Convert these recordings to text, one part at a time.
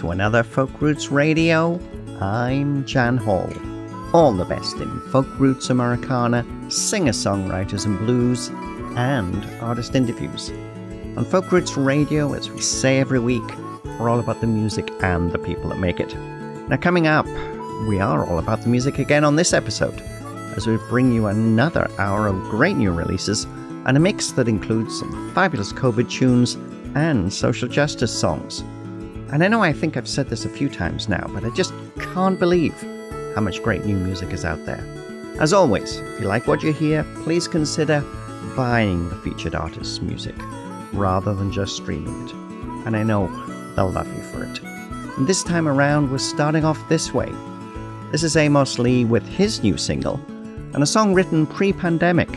To another Folk Roots Radio. I'm Jan Hall. All the best in folk roots Americana, singer songwriters and blues, and artist interviews. On Folk Roots Radio, as we say every week, we're all about the music and the people that make it. Now, coming up, we are all about the music again on this episode, as we bring you another hour of great new releases and a mix that includes some fabulous COVID tunes and social justice songs. And I know I think I've said this a few times now, but I just can't believe how much great new music is out there. As always, if you like what you hear, please consider buying the featured artist's music rather than just streaming it. And I know they'll love you for it. And this time around, we're starting off this way. This is Amos Lee with his new single, and a song written pre pandemic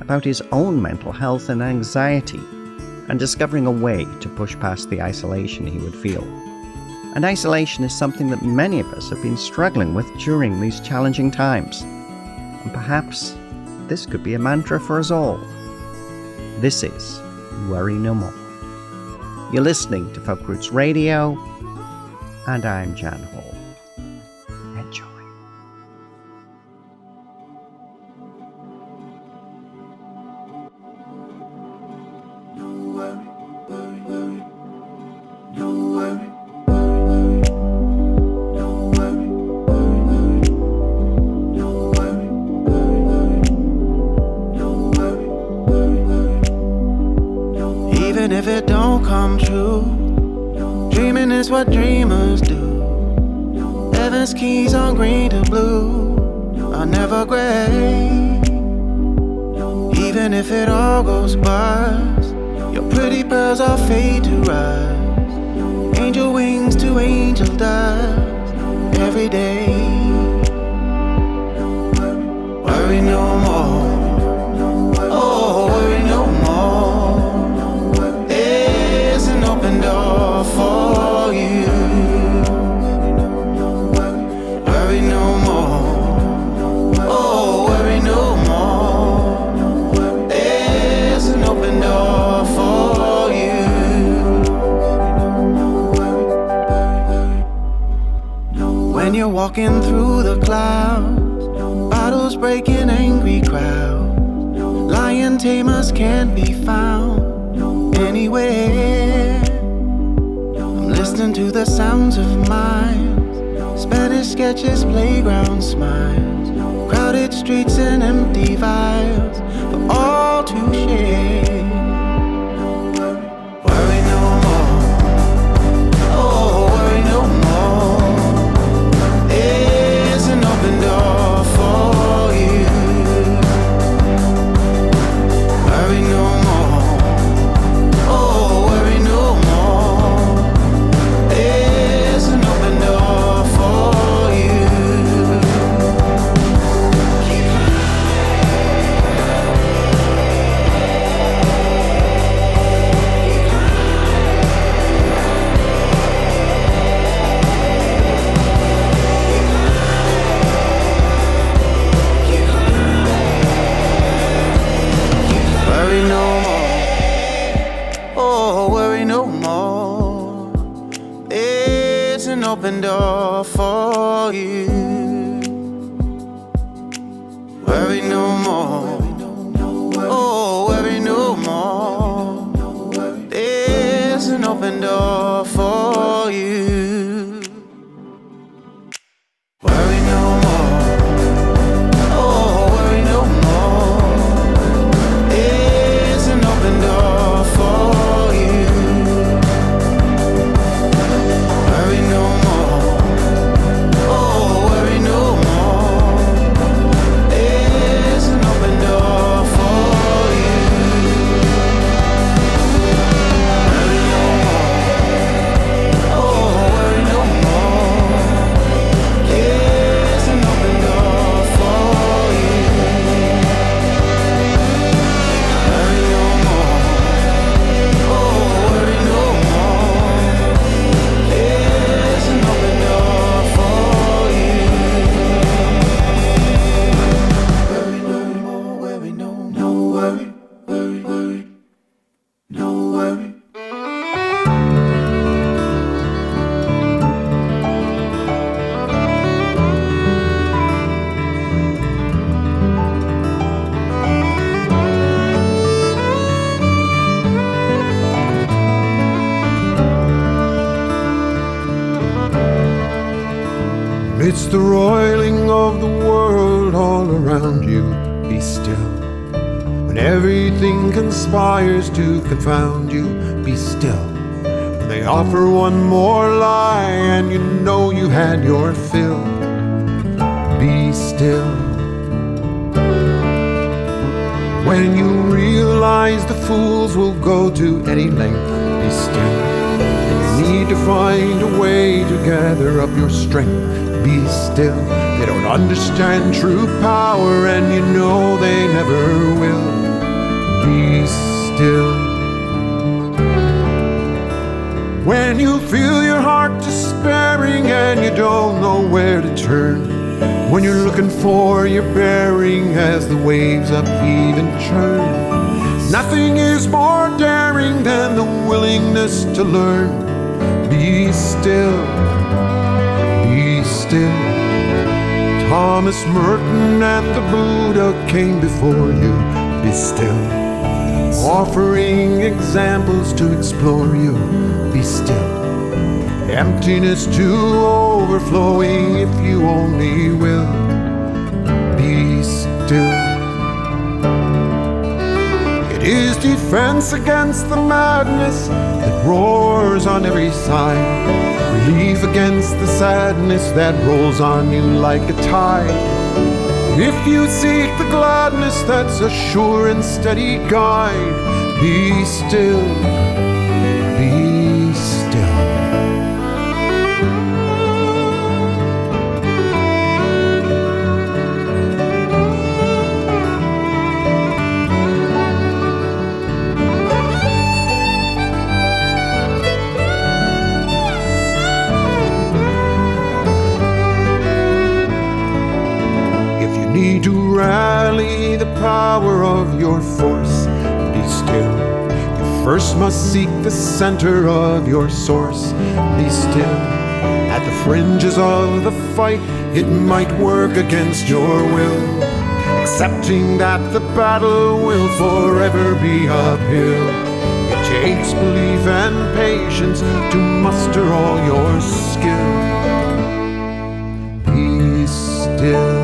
about his own mental health and anxiety and discovering a way to push past the isolation he would feel. And isolation is something that many of us have been struggling with during these challenging times. And perhaps this could be a mantra for us all. This is Worry No More. You're listening to Folk Roots Radio, and I'm Jan Hall. come true. Dreaming is what dreamers do. Heaven's keys on green to blue are never gray. Even if it all goes bust, your pretty pearls are fade to rise. Angel wings to angel dust every day. Worry no more. walking through the clouds. Bottles breaking angry crowds. Lion tamers can't be found anywhere. I'm listening to the sounds of mines. Spanish sketches, playground smiles. Crowded streets and empty vials for all to share. open door for you. Offer one more lie and you know you had your fill, be still. When you realize the fools will go to any length, be still. You need to find a way to gather up your strength be still. They don't understand true power, and you know they never will. Be still. When you feel your heart despairing and you don't know where to turn. When you're looking for your bearing as the waves upheave and churn. Nothing is more daring than the willingness to learn. Be still be still. Thomas Merton and the Buddha came before you. Be still. Offering examples to explore you. Be still. Emptiness to overflowing if you only will. Be still. It is defense against the madness that roars on every side relief against the sadness that rolls on you like a tide. If you seek the that's a sure and steady guide, be still, your force. Be still. You first must seek the center of your source. Be still. At the fringes of the fight, it might work against your will. Accepting that the battle will forever be uphill. It takes belief and patience to muster all your skill. Be still.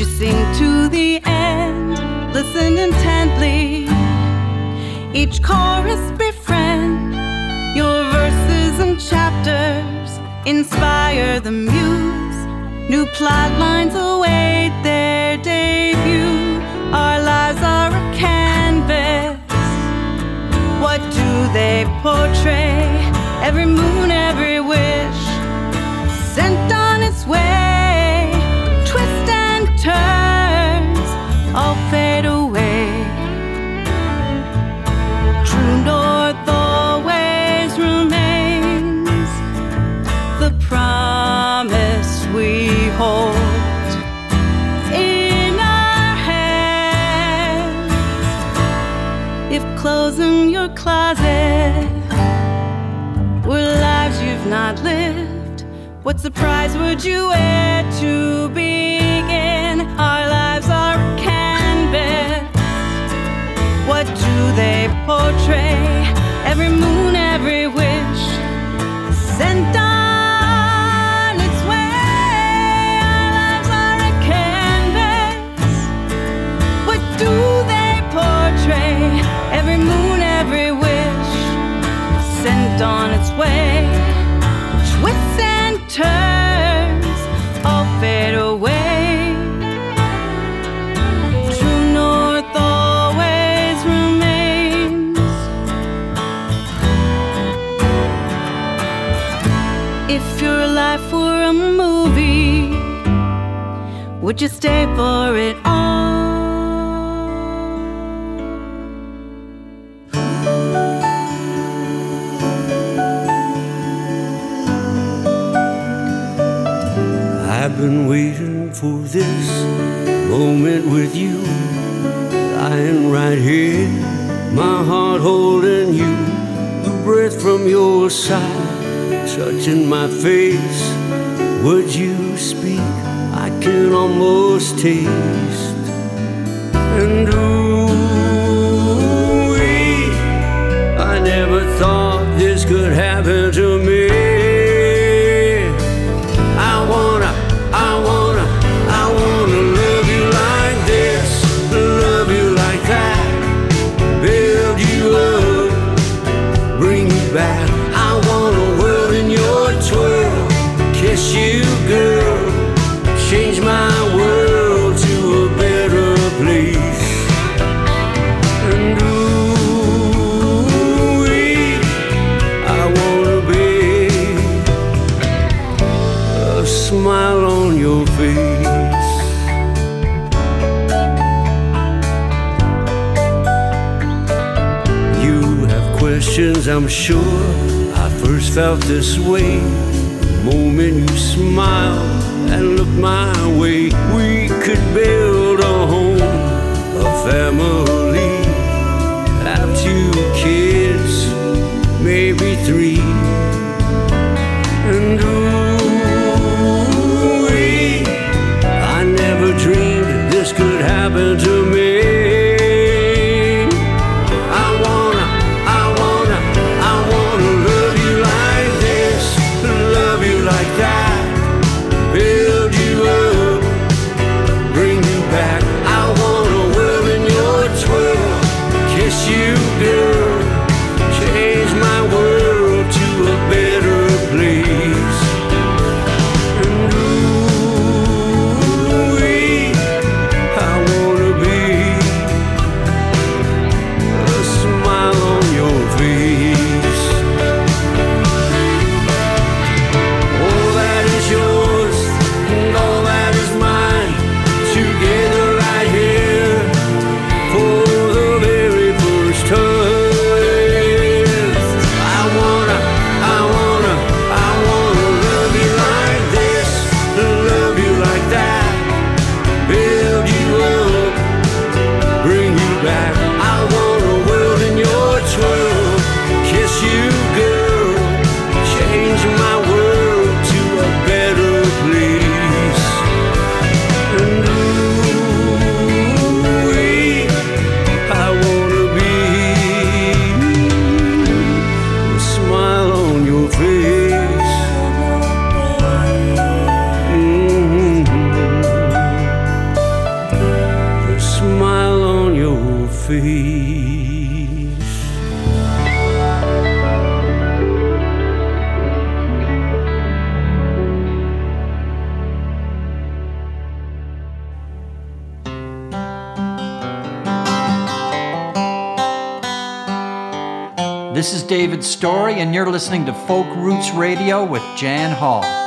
You sing to the end? Listen intently. Each chorus befriend your verses and chapters. Inspire the muse. New plot lines await their debut. Our lives are a canvas what do they portray? Every moon, every wish What surprise would you add to begin? Our lives are a canvas. What do they portray? Would you stay for it all? I've been waiting for this moment with you, I am right here, my heart holding you, the breath from your side touching my face. Would you? can almost taste. And ooh, I never thought this could happen times I'm sure I first felt this way. The moment you smiled and looked my way, we could build. wish you listening to Folk Roots Radio with Jan Hall.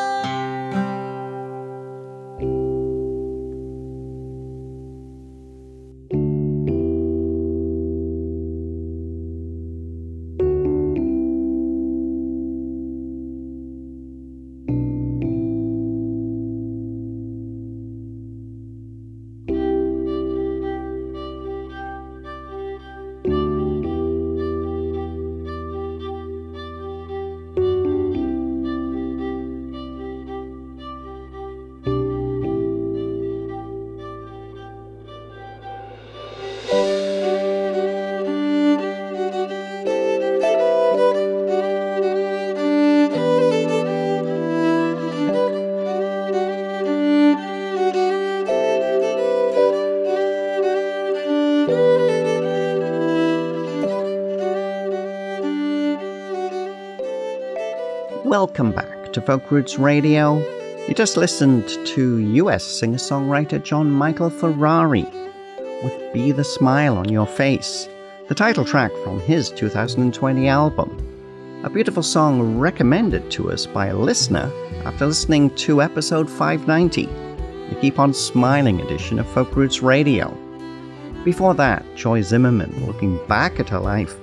Welcome back to Folk Roots Radio. You just listened to US singer songwriter John Michael Ferrari with Be the Smile on Your Face, the title track from his 2020 album. A beautiful song recommended to us by a listener after listening to episode 590, the Keep On Smiling edition of Folk Roots Radio. Before that, Joy Zimmerman looking back at her life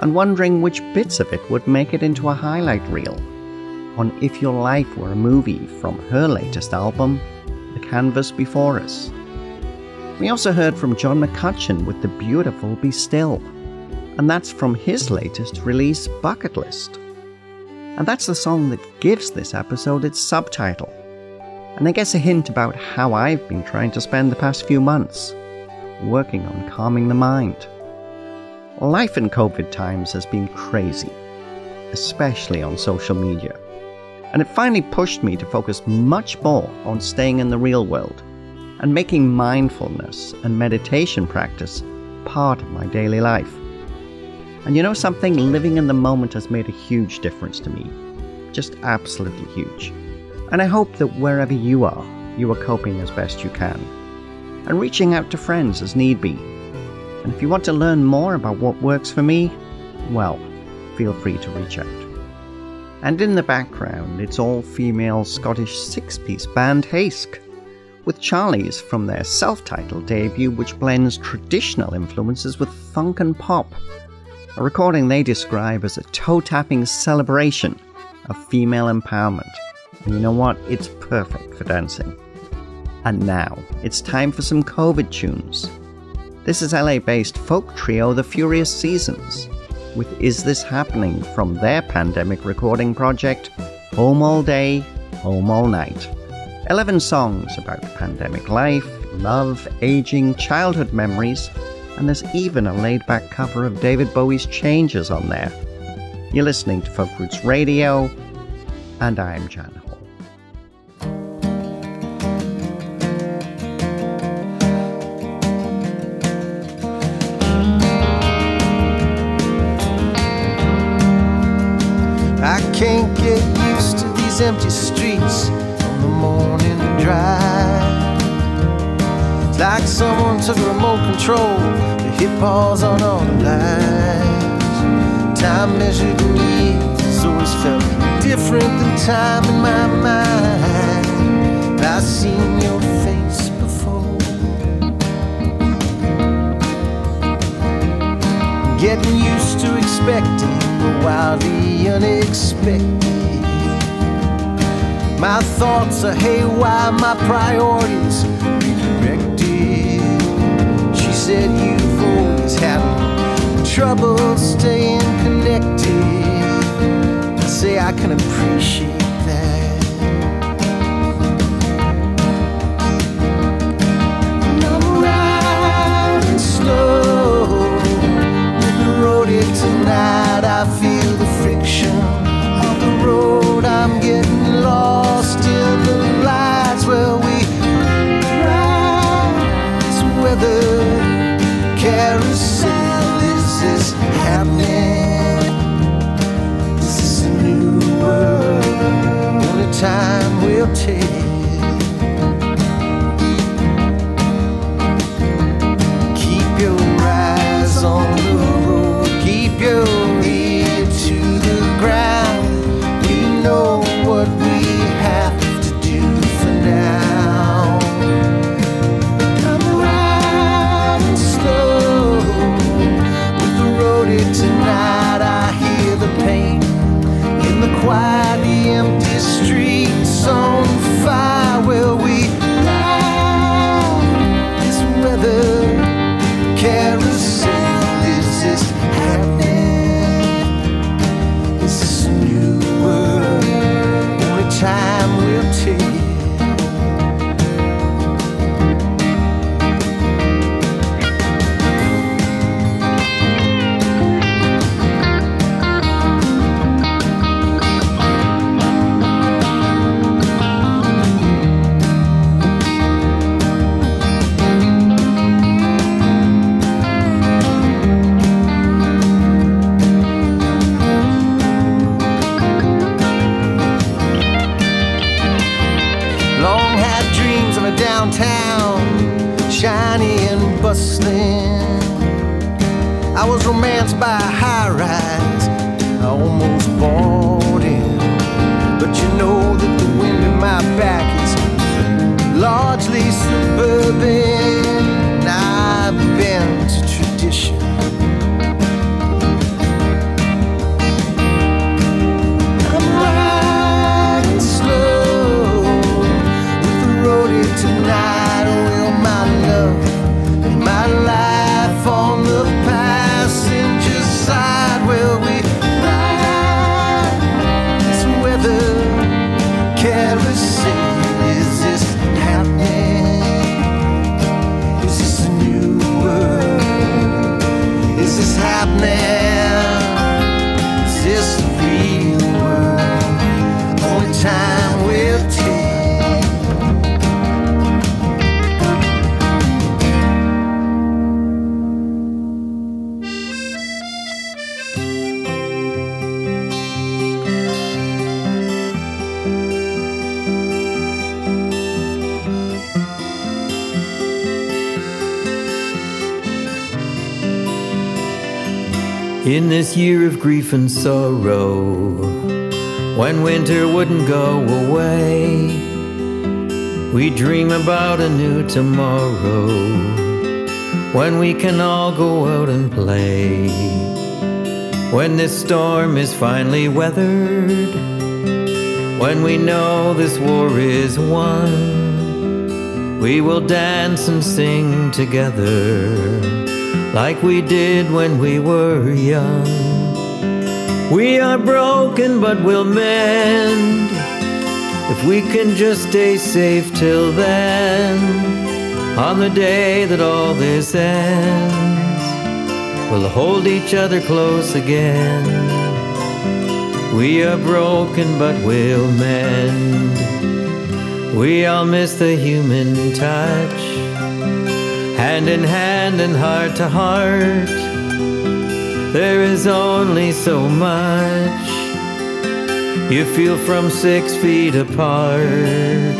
and wondering which bits of it would make it into a highlight reel on If Your Life Were a Movie from her latest album, The Canvas Before Us. We also heard from John McCutcheon with the beautiful Be Still, and that's from his latest release, Bucket List. And that's the song that gives this episode its subtitle, and I guess a hint about how I've been trying to spend the past few months working on calming the mind. Life in COVID times has been crazy, especially on social media. And it finally pushed me to focus much more on staying in the real world and making mindfulness and meditation practice part of my daily life. And you know something? Living in the moment has made a huge difference to me. Just absolutely huge. And I hope that wherever you are, you are coping as best you can. And reaching out to friends as need be and if you want to learn more about what works for me, well, feel free to reach out. And in the background, it's all female Scottish six piece band Heisk, with Charlie's from their self titled debut, which blends traditional influences with funk and pop. A recording they describe as a toe tapping celebration of female empowerment. And you know what? It's perfect for dancing. And now, it's time for some COVID tunes. This is LA based folk trio The Furious Seasons, with Is This Happening from their pandemic recording project, Home All Day, Home All Night. 11 songs about pandemic life, love, aging, childhood memories, and there's even a laid back cover of David Bowie's Changes on there. You're listening to Folk Roots Radio, and I'm Jan can't get used to these empty streets on the morning drive. It's like someone took remote control to hit pause on all the lights. Time measured in years always felt different than time in my mind. I've seen your Getting used to expecting the wildly unexpected. My thoughts are haywire, my priorities redirected. She said, You've always had trouble staying connected. I say, I can appreciate this year of grief and sorrow, when winter wouldn't go away, we dream about a new tomorrow, when we can all go out and play. When this storm is finally weathered, when we know this war is won, we will dance and sing together like we did when we were young. We are broken, but we'll mend if we can just stay safe till then. On the day that all this ends, we'll hold each other close again. We are broken, but we'll mend. We all miss the human touch hand in hand and heart to heart. There is only so much you feel from six feet apart.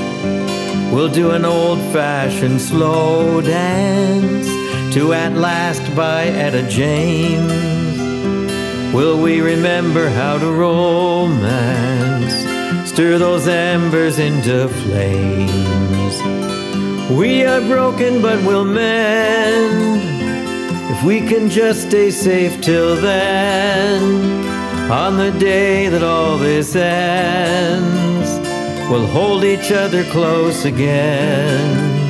We'll do an old fashioned slow dance to At Last by Etta James. Will we remember how to romance? Stir those embers into flames. We are broken, but we'll mend if we can just stay safe till then. On the day that all this ends, we'll hold each other close again.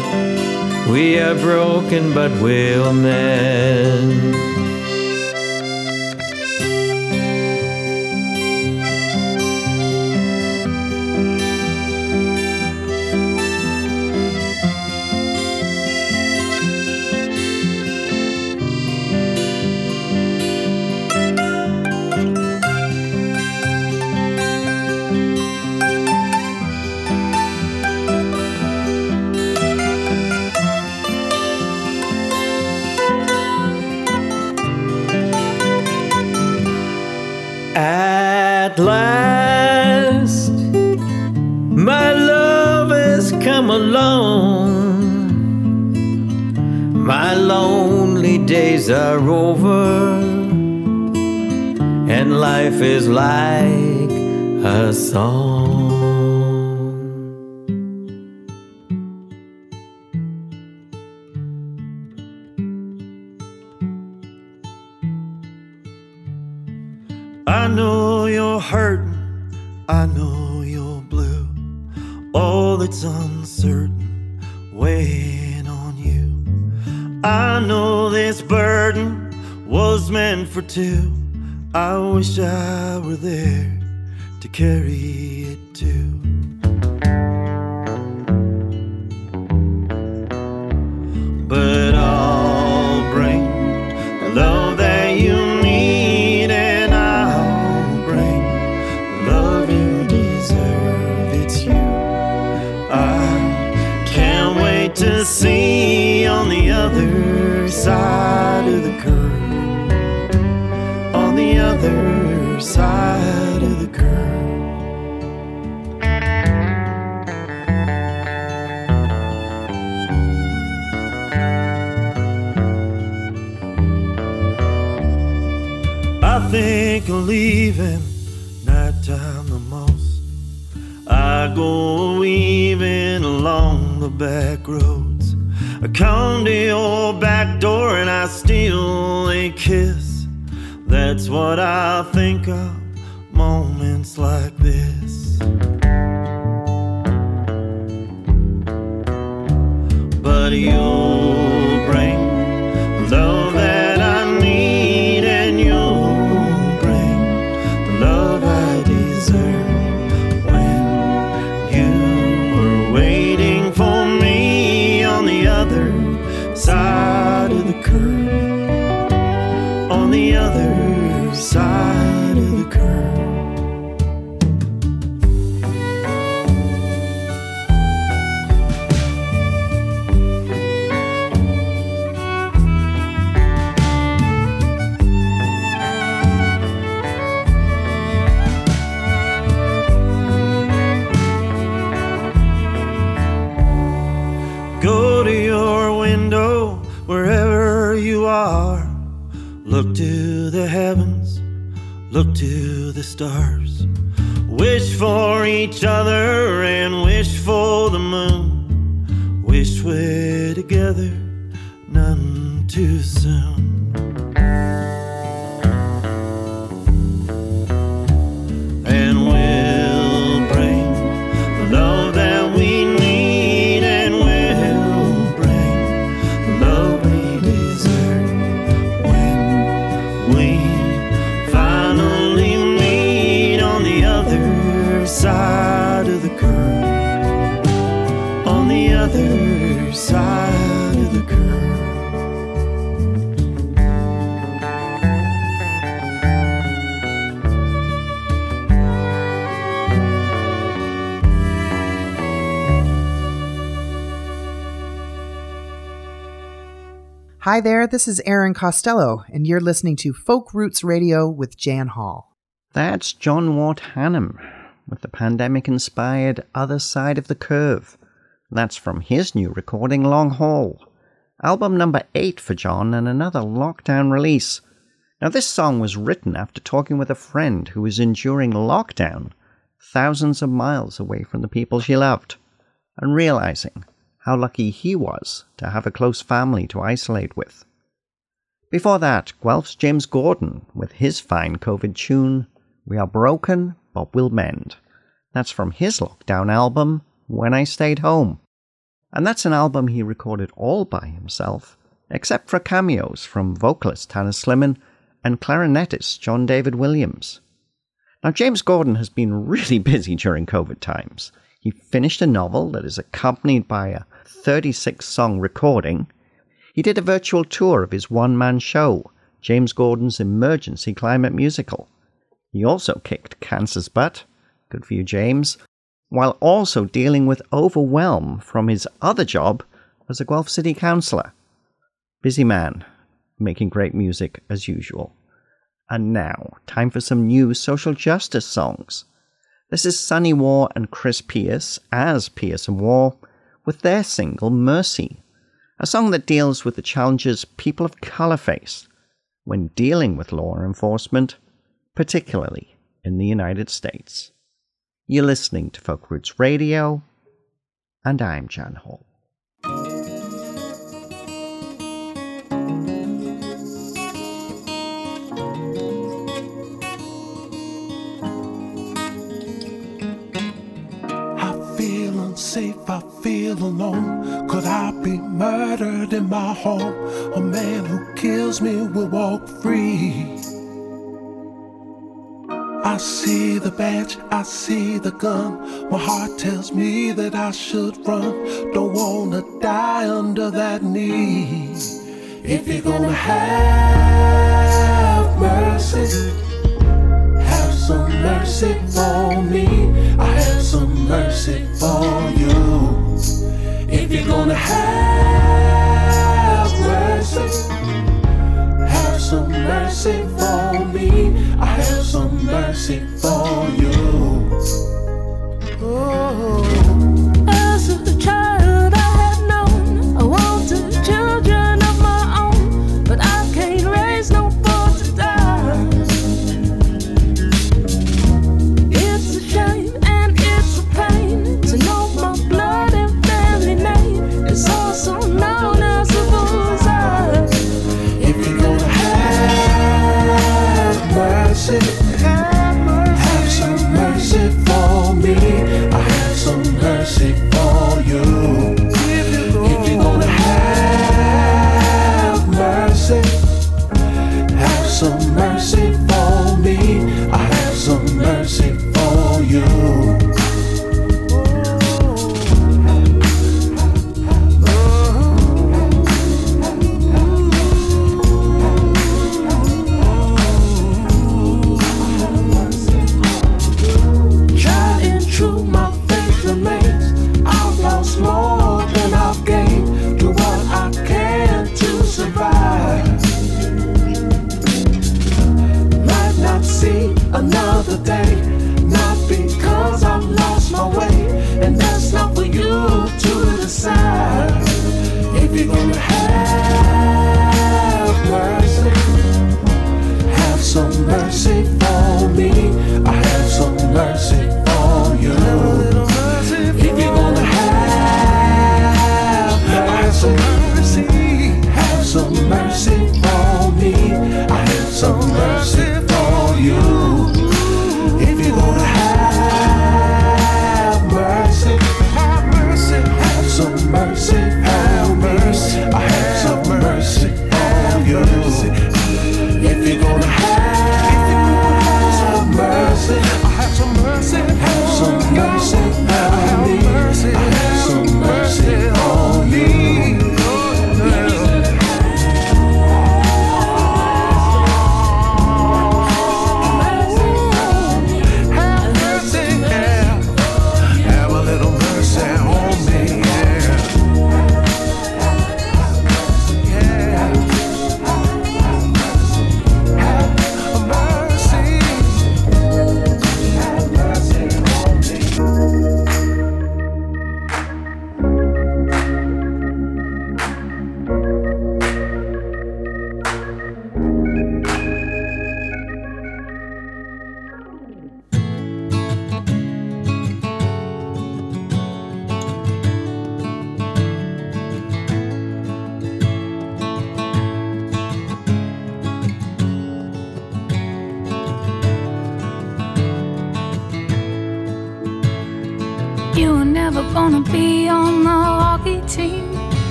We are broken, but we'll mend. Days are over, and life is like a song. I know you're hurting, I know you're blue. All that's uncertain, you. I know this burden was meant for two. I wish I were there to carry it too. Back roads. I come to your back door and I steal a kiss. That's what I think of to the stars. Wish for each other Hi there, this is Aaron Costello, and you're listening to Folk Roots Radio with Jan Hall. That's John Ward Hannum with the pandemic inspired Other Side of the Curve. That's from his new recording, Long Haul, album number 8 for John and another lockdown release. Now, this song was written after talking with a friend who was enduring lockdown thousands of miles away from the people she loved and realizing how lucky he was to have a close family to isolate with. Before that, Guelph's James Gordon with his fine COVID tune, We Are Broken, but We'll Mend. That's from his lockdown album, When I Stayed Home. And that's an album he recorded all by himself, except for cameos from vocalist Tanner Slimmin and clarinetist John David Williams. Now, James Gordon has been really busy during COVID times. He finished a novel that is accompanied by a 36 song recording. He did a virtual tour of his one man show, James Gordon's Emergency Climate Musical. He also kicked cancer's butt, good for you, James, while also dealing with overwhelm from his other job as a Guelph City Councillor. Busy man, making great music as usual. And now, time for some new social justice songs. This is Sunny War and Chris Pierce as Pierce and War with their single Mercy, a song that deals with the challenges people of colour face when dealing with law enforcement, particularly in the United States. You're listening to Folk Roots Radio, and I'm Jan Hall. Unsafe, I feel alone. Could I be murdered in my home? A man who kills me will walk free. I see the badge, I see the gun. My heart tells me that I should run. Don't wanna die under that knee. If you're gonna have mercy, mercy for me. I have some mercy for you. If you're gonna have mercy, have some mercy for me. I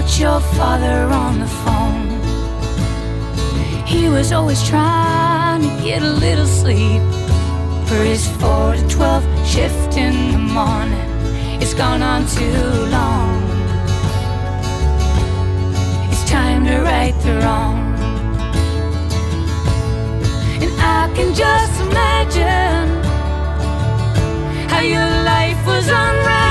got your father on the phone. He was always trying to get a little sleep for his 4 to 12 shift in the morning. It's gone on too long. It's time to right the wrong. And I can just imagine how your life was unraveling.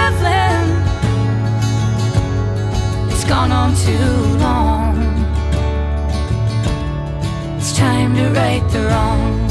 Gone on too long. It's time to right the wrong.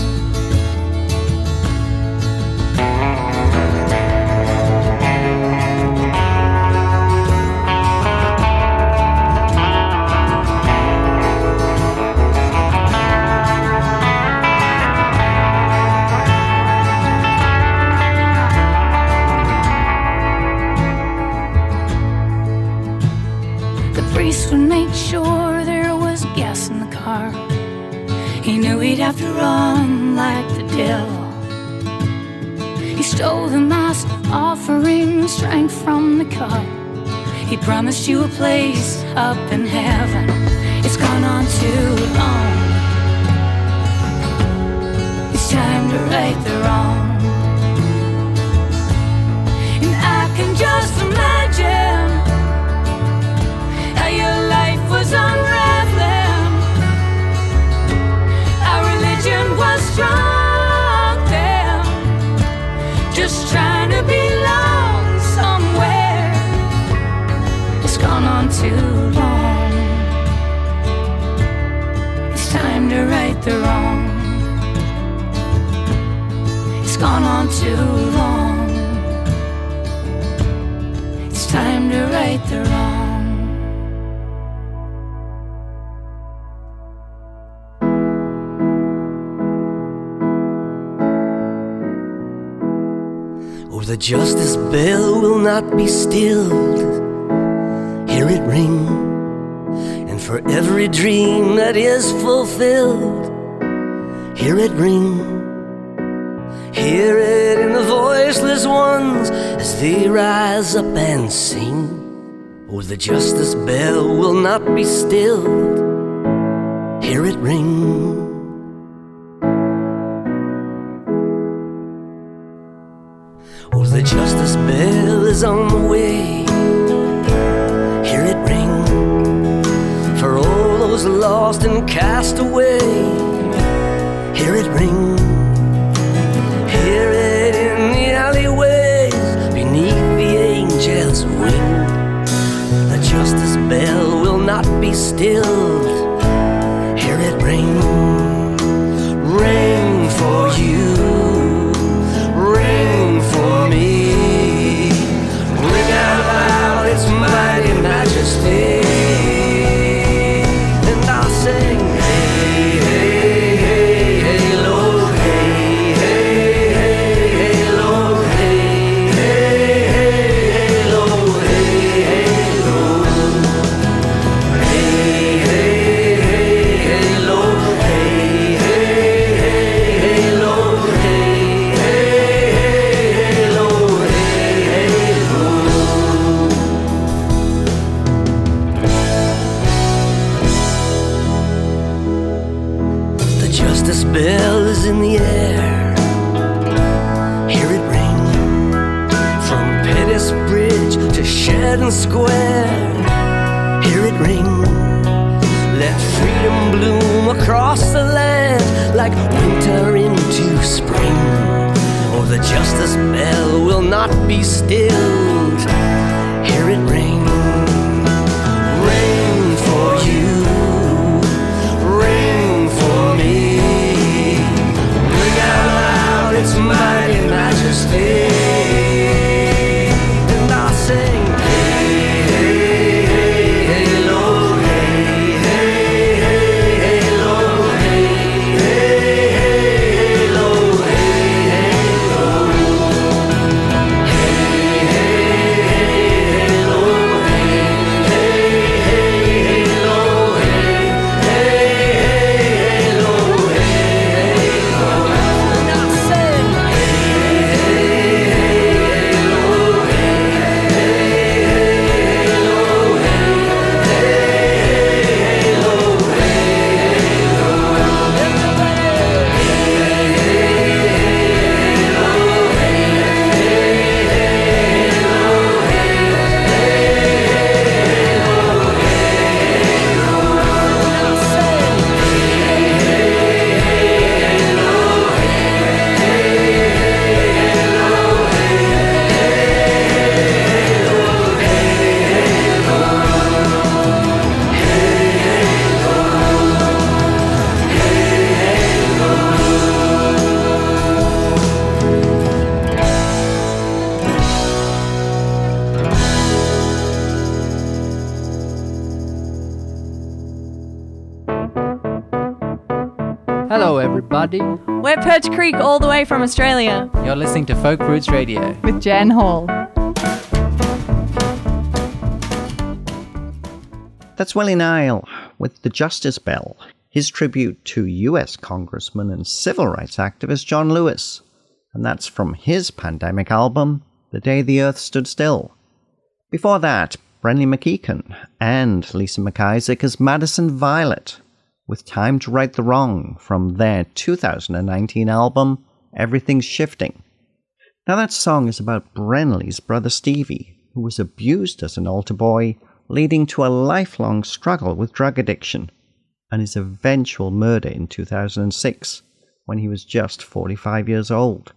Have to run like the devil. He stole the mass offering strength from the cup. He promised you a place up in heaven. It's gone on too long. It's time to right the wrong. And I can just imagine how your life was unraveling. Was strong just trying to belong somewhere. It's gone on too long. It's time to right the wrong. It's gone on too long. It's time to right the wrong. The justice bell will not be stilled. Hear it ring, and for every dream that is fulfilled, hear it ring. Hear it in the voiceless ones as they rise up and sing. Oh, the justice bell will not be stilled. Hear it ring. The justice bell is on the way. Hear it ring for all those lost and cast away. Hear it ring. Hear it in the alleyways beneath the angel's wing. The justice bell will not be stilled. Majesty. Sheridan Square. Hear it ring. Let freedom bloom across the land like winter into spring. Oh, the justice bell will not be stilled. Everybody. We're Perch Creek all the way from Australia You're listening to Folk Roots Radio. with Jan Hall. That's Willie Nile with the Justice Bell, his tribute to US Congressman and civil rights activist John Lewis. And that's from his pandemic album, The Day the Earth Stood Still. Before that, Brenley MacEachern and Lisa MacIsaac as Madison Violet with Time to Right the Wrong from their 2019 album, Everything's Shifting. Now, that song is about Brenley's brother Stevie, who was abused as an altar boy, leading to a lifelong struggle with drug addiction, and his eventual murder in 2006 when he was just 45 years old.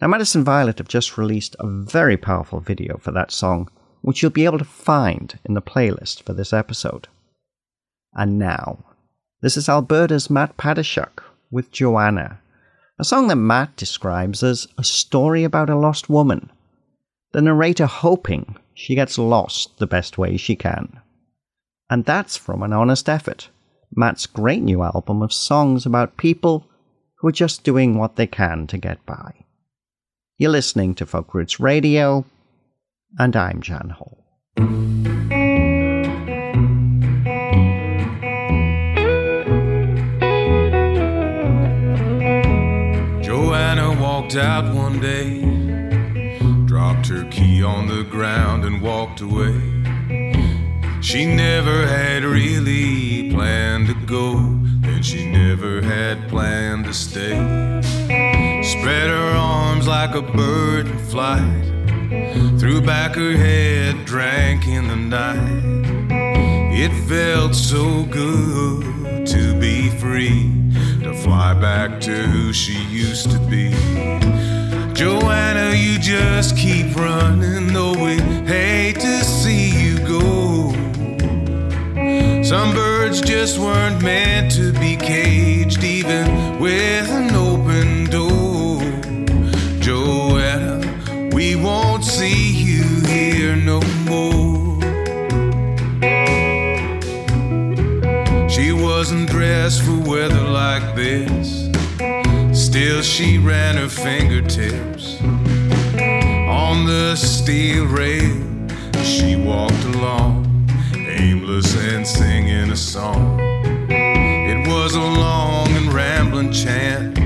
Now, Madison Violet have just released a very powerful video for that song, which you'll be able to find in the playlist for this episode. And now, this is Alberta's Matt Patershuk with Joanna, a song that Matt describes as a story about a lost woman, the narrator hoping she gets lost the best way she can. And that's from an honest effort, Matt's great new album of songs about people who are just doing what they can to get by. You're listening to Folk Roots Radio, and I'm Jan Hall. Walked out one day, dropped her key on the ground and walked away. She never had really planned to go, and she never had planned to stay. Spread her arms like a bird in flight, threw back her head, drank in the night. It felt so good to be free, fly back to who she used to be. Joanna, you just keep running, though we hate to see you go. Some birds just weren't meant to be caged, even with an open door. Wasn't dressed for weather like this. Still, she ran her fingertips on the steel rail. She walked along, aimless and singing a song. It was a long and rambling chant,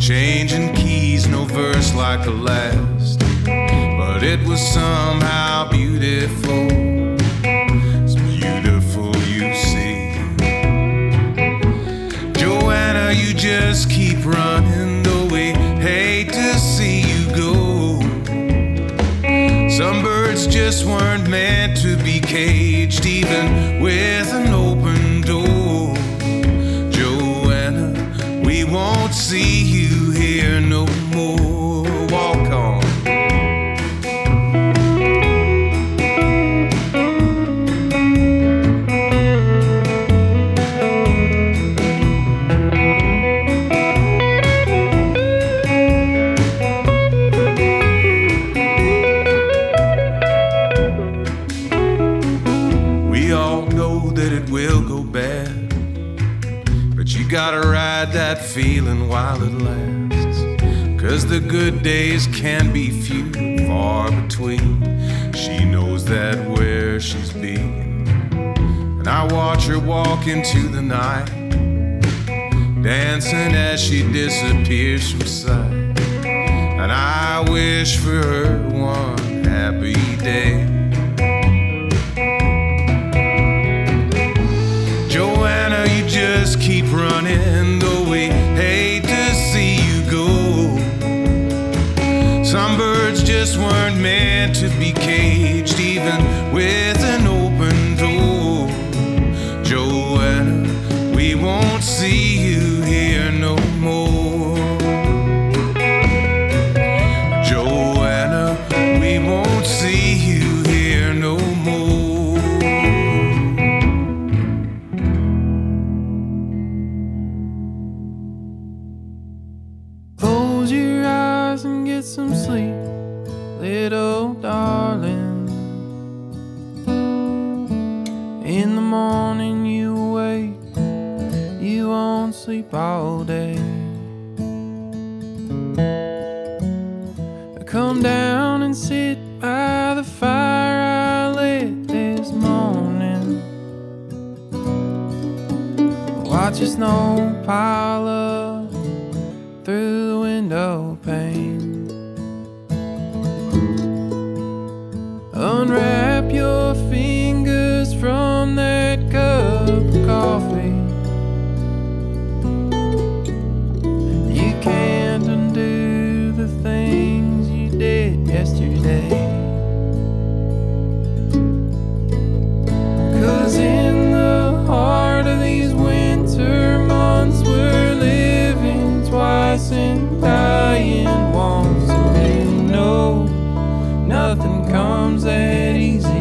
changing keys, no verse like the last. But it was somehow beautiful. Just keep running, though we hate to see you go. Some birds just weren't meant to be caged, even with an open door. Joanna, we won't see Cause the good days can be few, far between. She knows that where she's been. And I watch her walk into the night, dancing as she disappears from sight. And I wish for her one happy day. Joanna, you just keep running the way just weren't meant to be caged, even with. nothing comes that easy.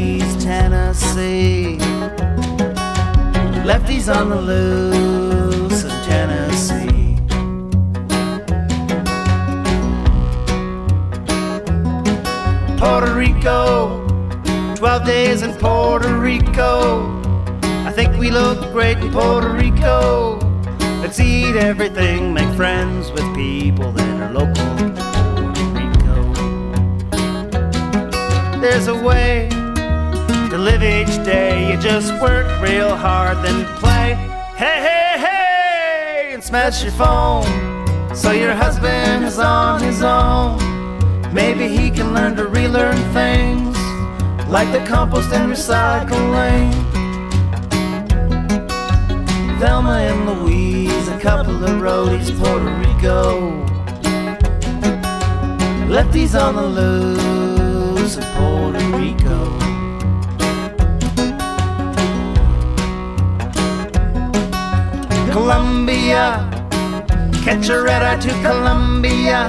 Roadies, Tennessee. Lefties on the loose in Tennessee. Puerto Rico, 12 days in Puerto Rico. I think we look great in Puerto Rico. Let's eat everything, make friends with people that are local. There's a way live each day. You just work real hard, then play. Hey, hey, hey! And smash your phone so your husband is on his own. Maybe he can learn to relearn things like the compost and recycling. Thelma and Louise, a couple of roadies, Puerto Rico. Lefties on the loose Colombia, Catcheretta to Colombia.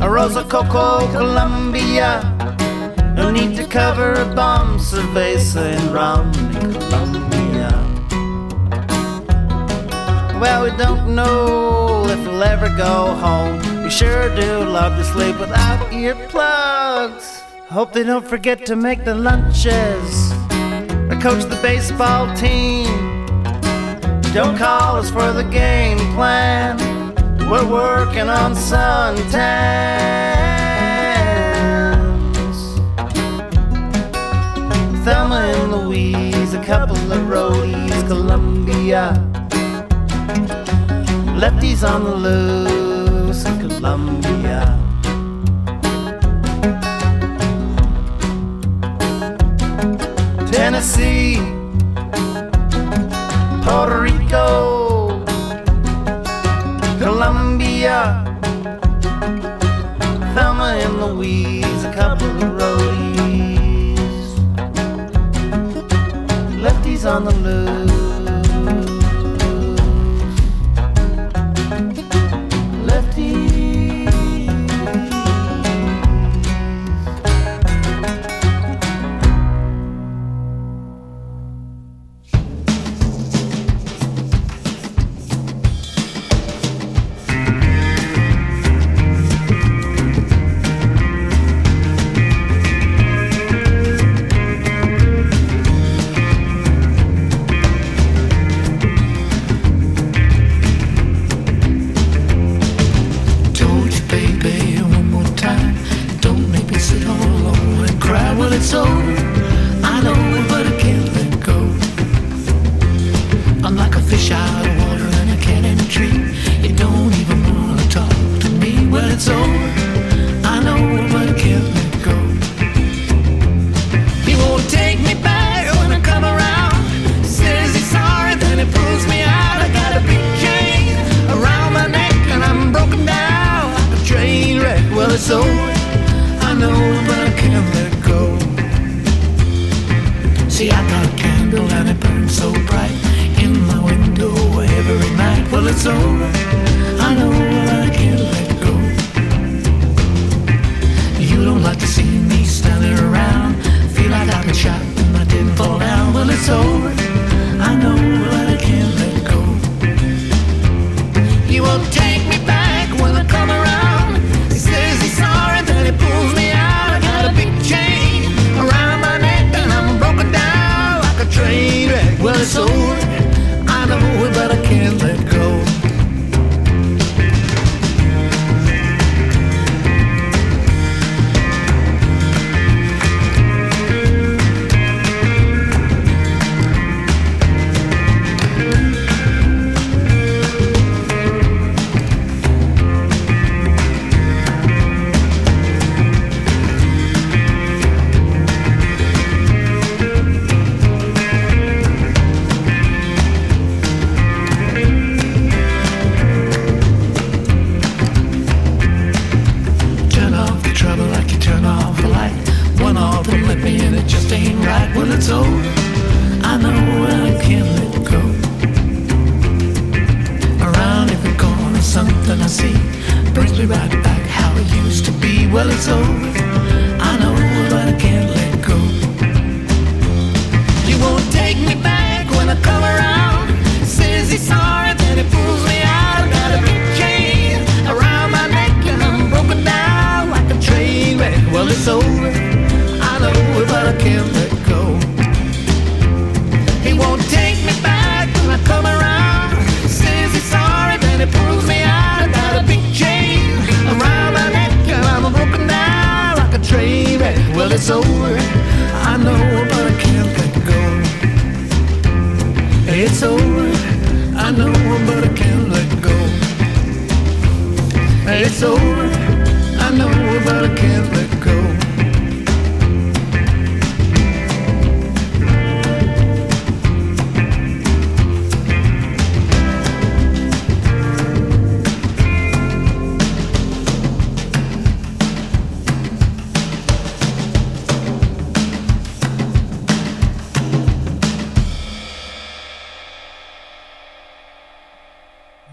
a Rosa Coco, Colombia. No need to cover a bomb, cerveza and rum in Colombia. Well, we don't know if we'll ever go home. We sure do love to sleep without earplugs. Hope they don't forget to make the lunches or coach the baseball team. Don't call us for the game plan. We're working on suntans. Thelma and Louise, a couple of roadies, Colombia. Lefties on the loose Colombia. Tennessee, on the loose,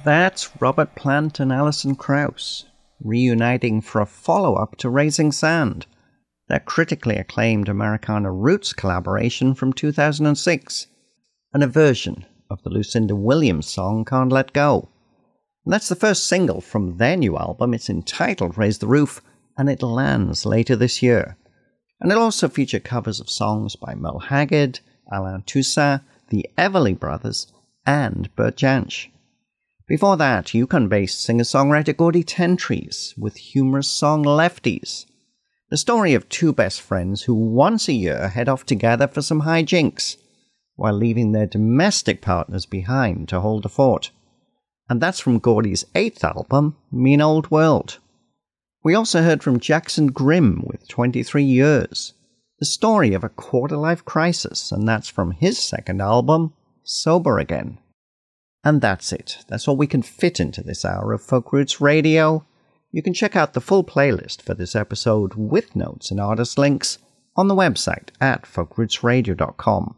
That's Robert Plant and Alison Krauss reuniting for a follow up to Raising Sand, their critically acclaimed Americana Roots collaboration from 2006, and a version of the Lucinda Williams song Can't Let Go. And that's the first single from their new album. It's entitled Raise the Roof, and it lands later this year. And it'll also feature covers of songs by Merle Haggard, Allen Toussaint, the Everly Brothers, and Bert Jansch. Before that, Yukon-based singer-songwriter Gordie Tentrees with humorous song Lefties. The story of two best friends who once a year head off together for some hijinks, while leaving their domestic partners behind to hold the fort. And that's from Gordie's eighth album, Mean Old World. We also heard from Jackson Grimm with 23 Years, the story of a quarter life crisis, and that's from his second album, Sober Again. And that's it. That's all we can fit into this hour of Folk Roots Radio. You can check out the full playlist for this episode with notes and artist links on the website at folkrootsradio.com.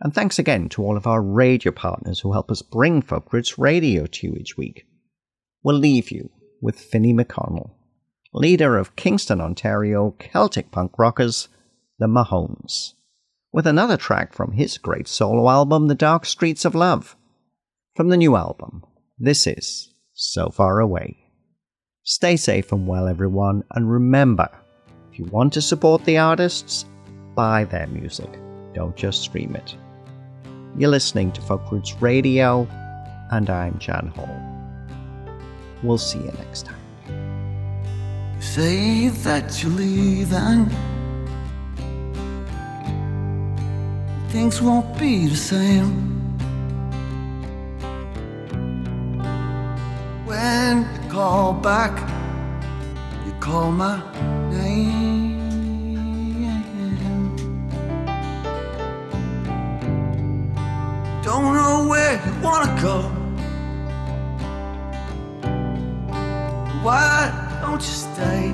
And thanks again to all of our radio partners who help us bring Folk Roots Radio to you each week. We'll leave you with Finny McConnell, leader of Kingston, Ontario Celtic punk rockers, the Mahones, with another track from his great solo album, The Dark Streets of Love. From the new album, this is So Far Away. Stay safe and well, everyone, and remember if you want to support the artists, buy their music, don't just stream it. You're listening to Folk Roots Radio, and I'm Jan Hall. We'll see you next time. You Say that you're leaving. Things won't be the same. Call back, you call my name. Don't know where you wanna go. Why don't you stay?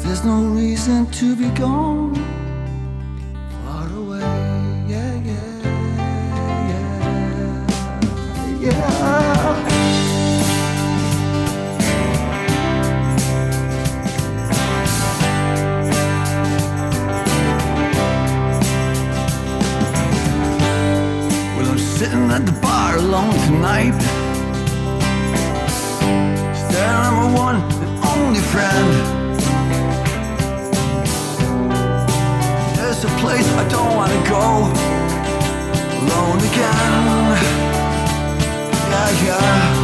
There's no reason to be gone far away. Yeah, yeah, yeah, yeah. Bar alone tonight. Staring at my one and only friend. There's a place I don't wanna go. Alone again. Yeah, yeah.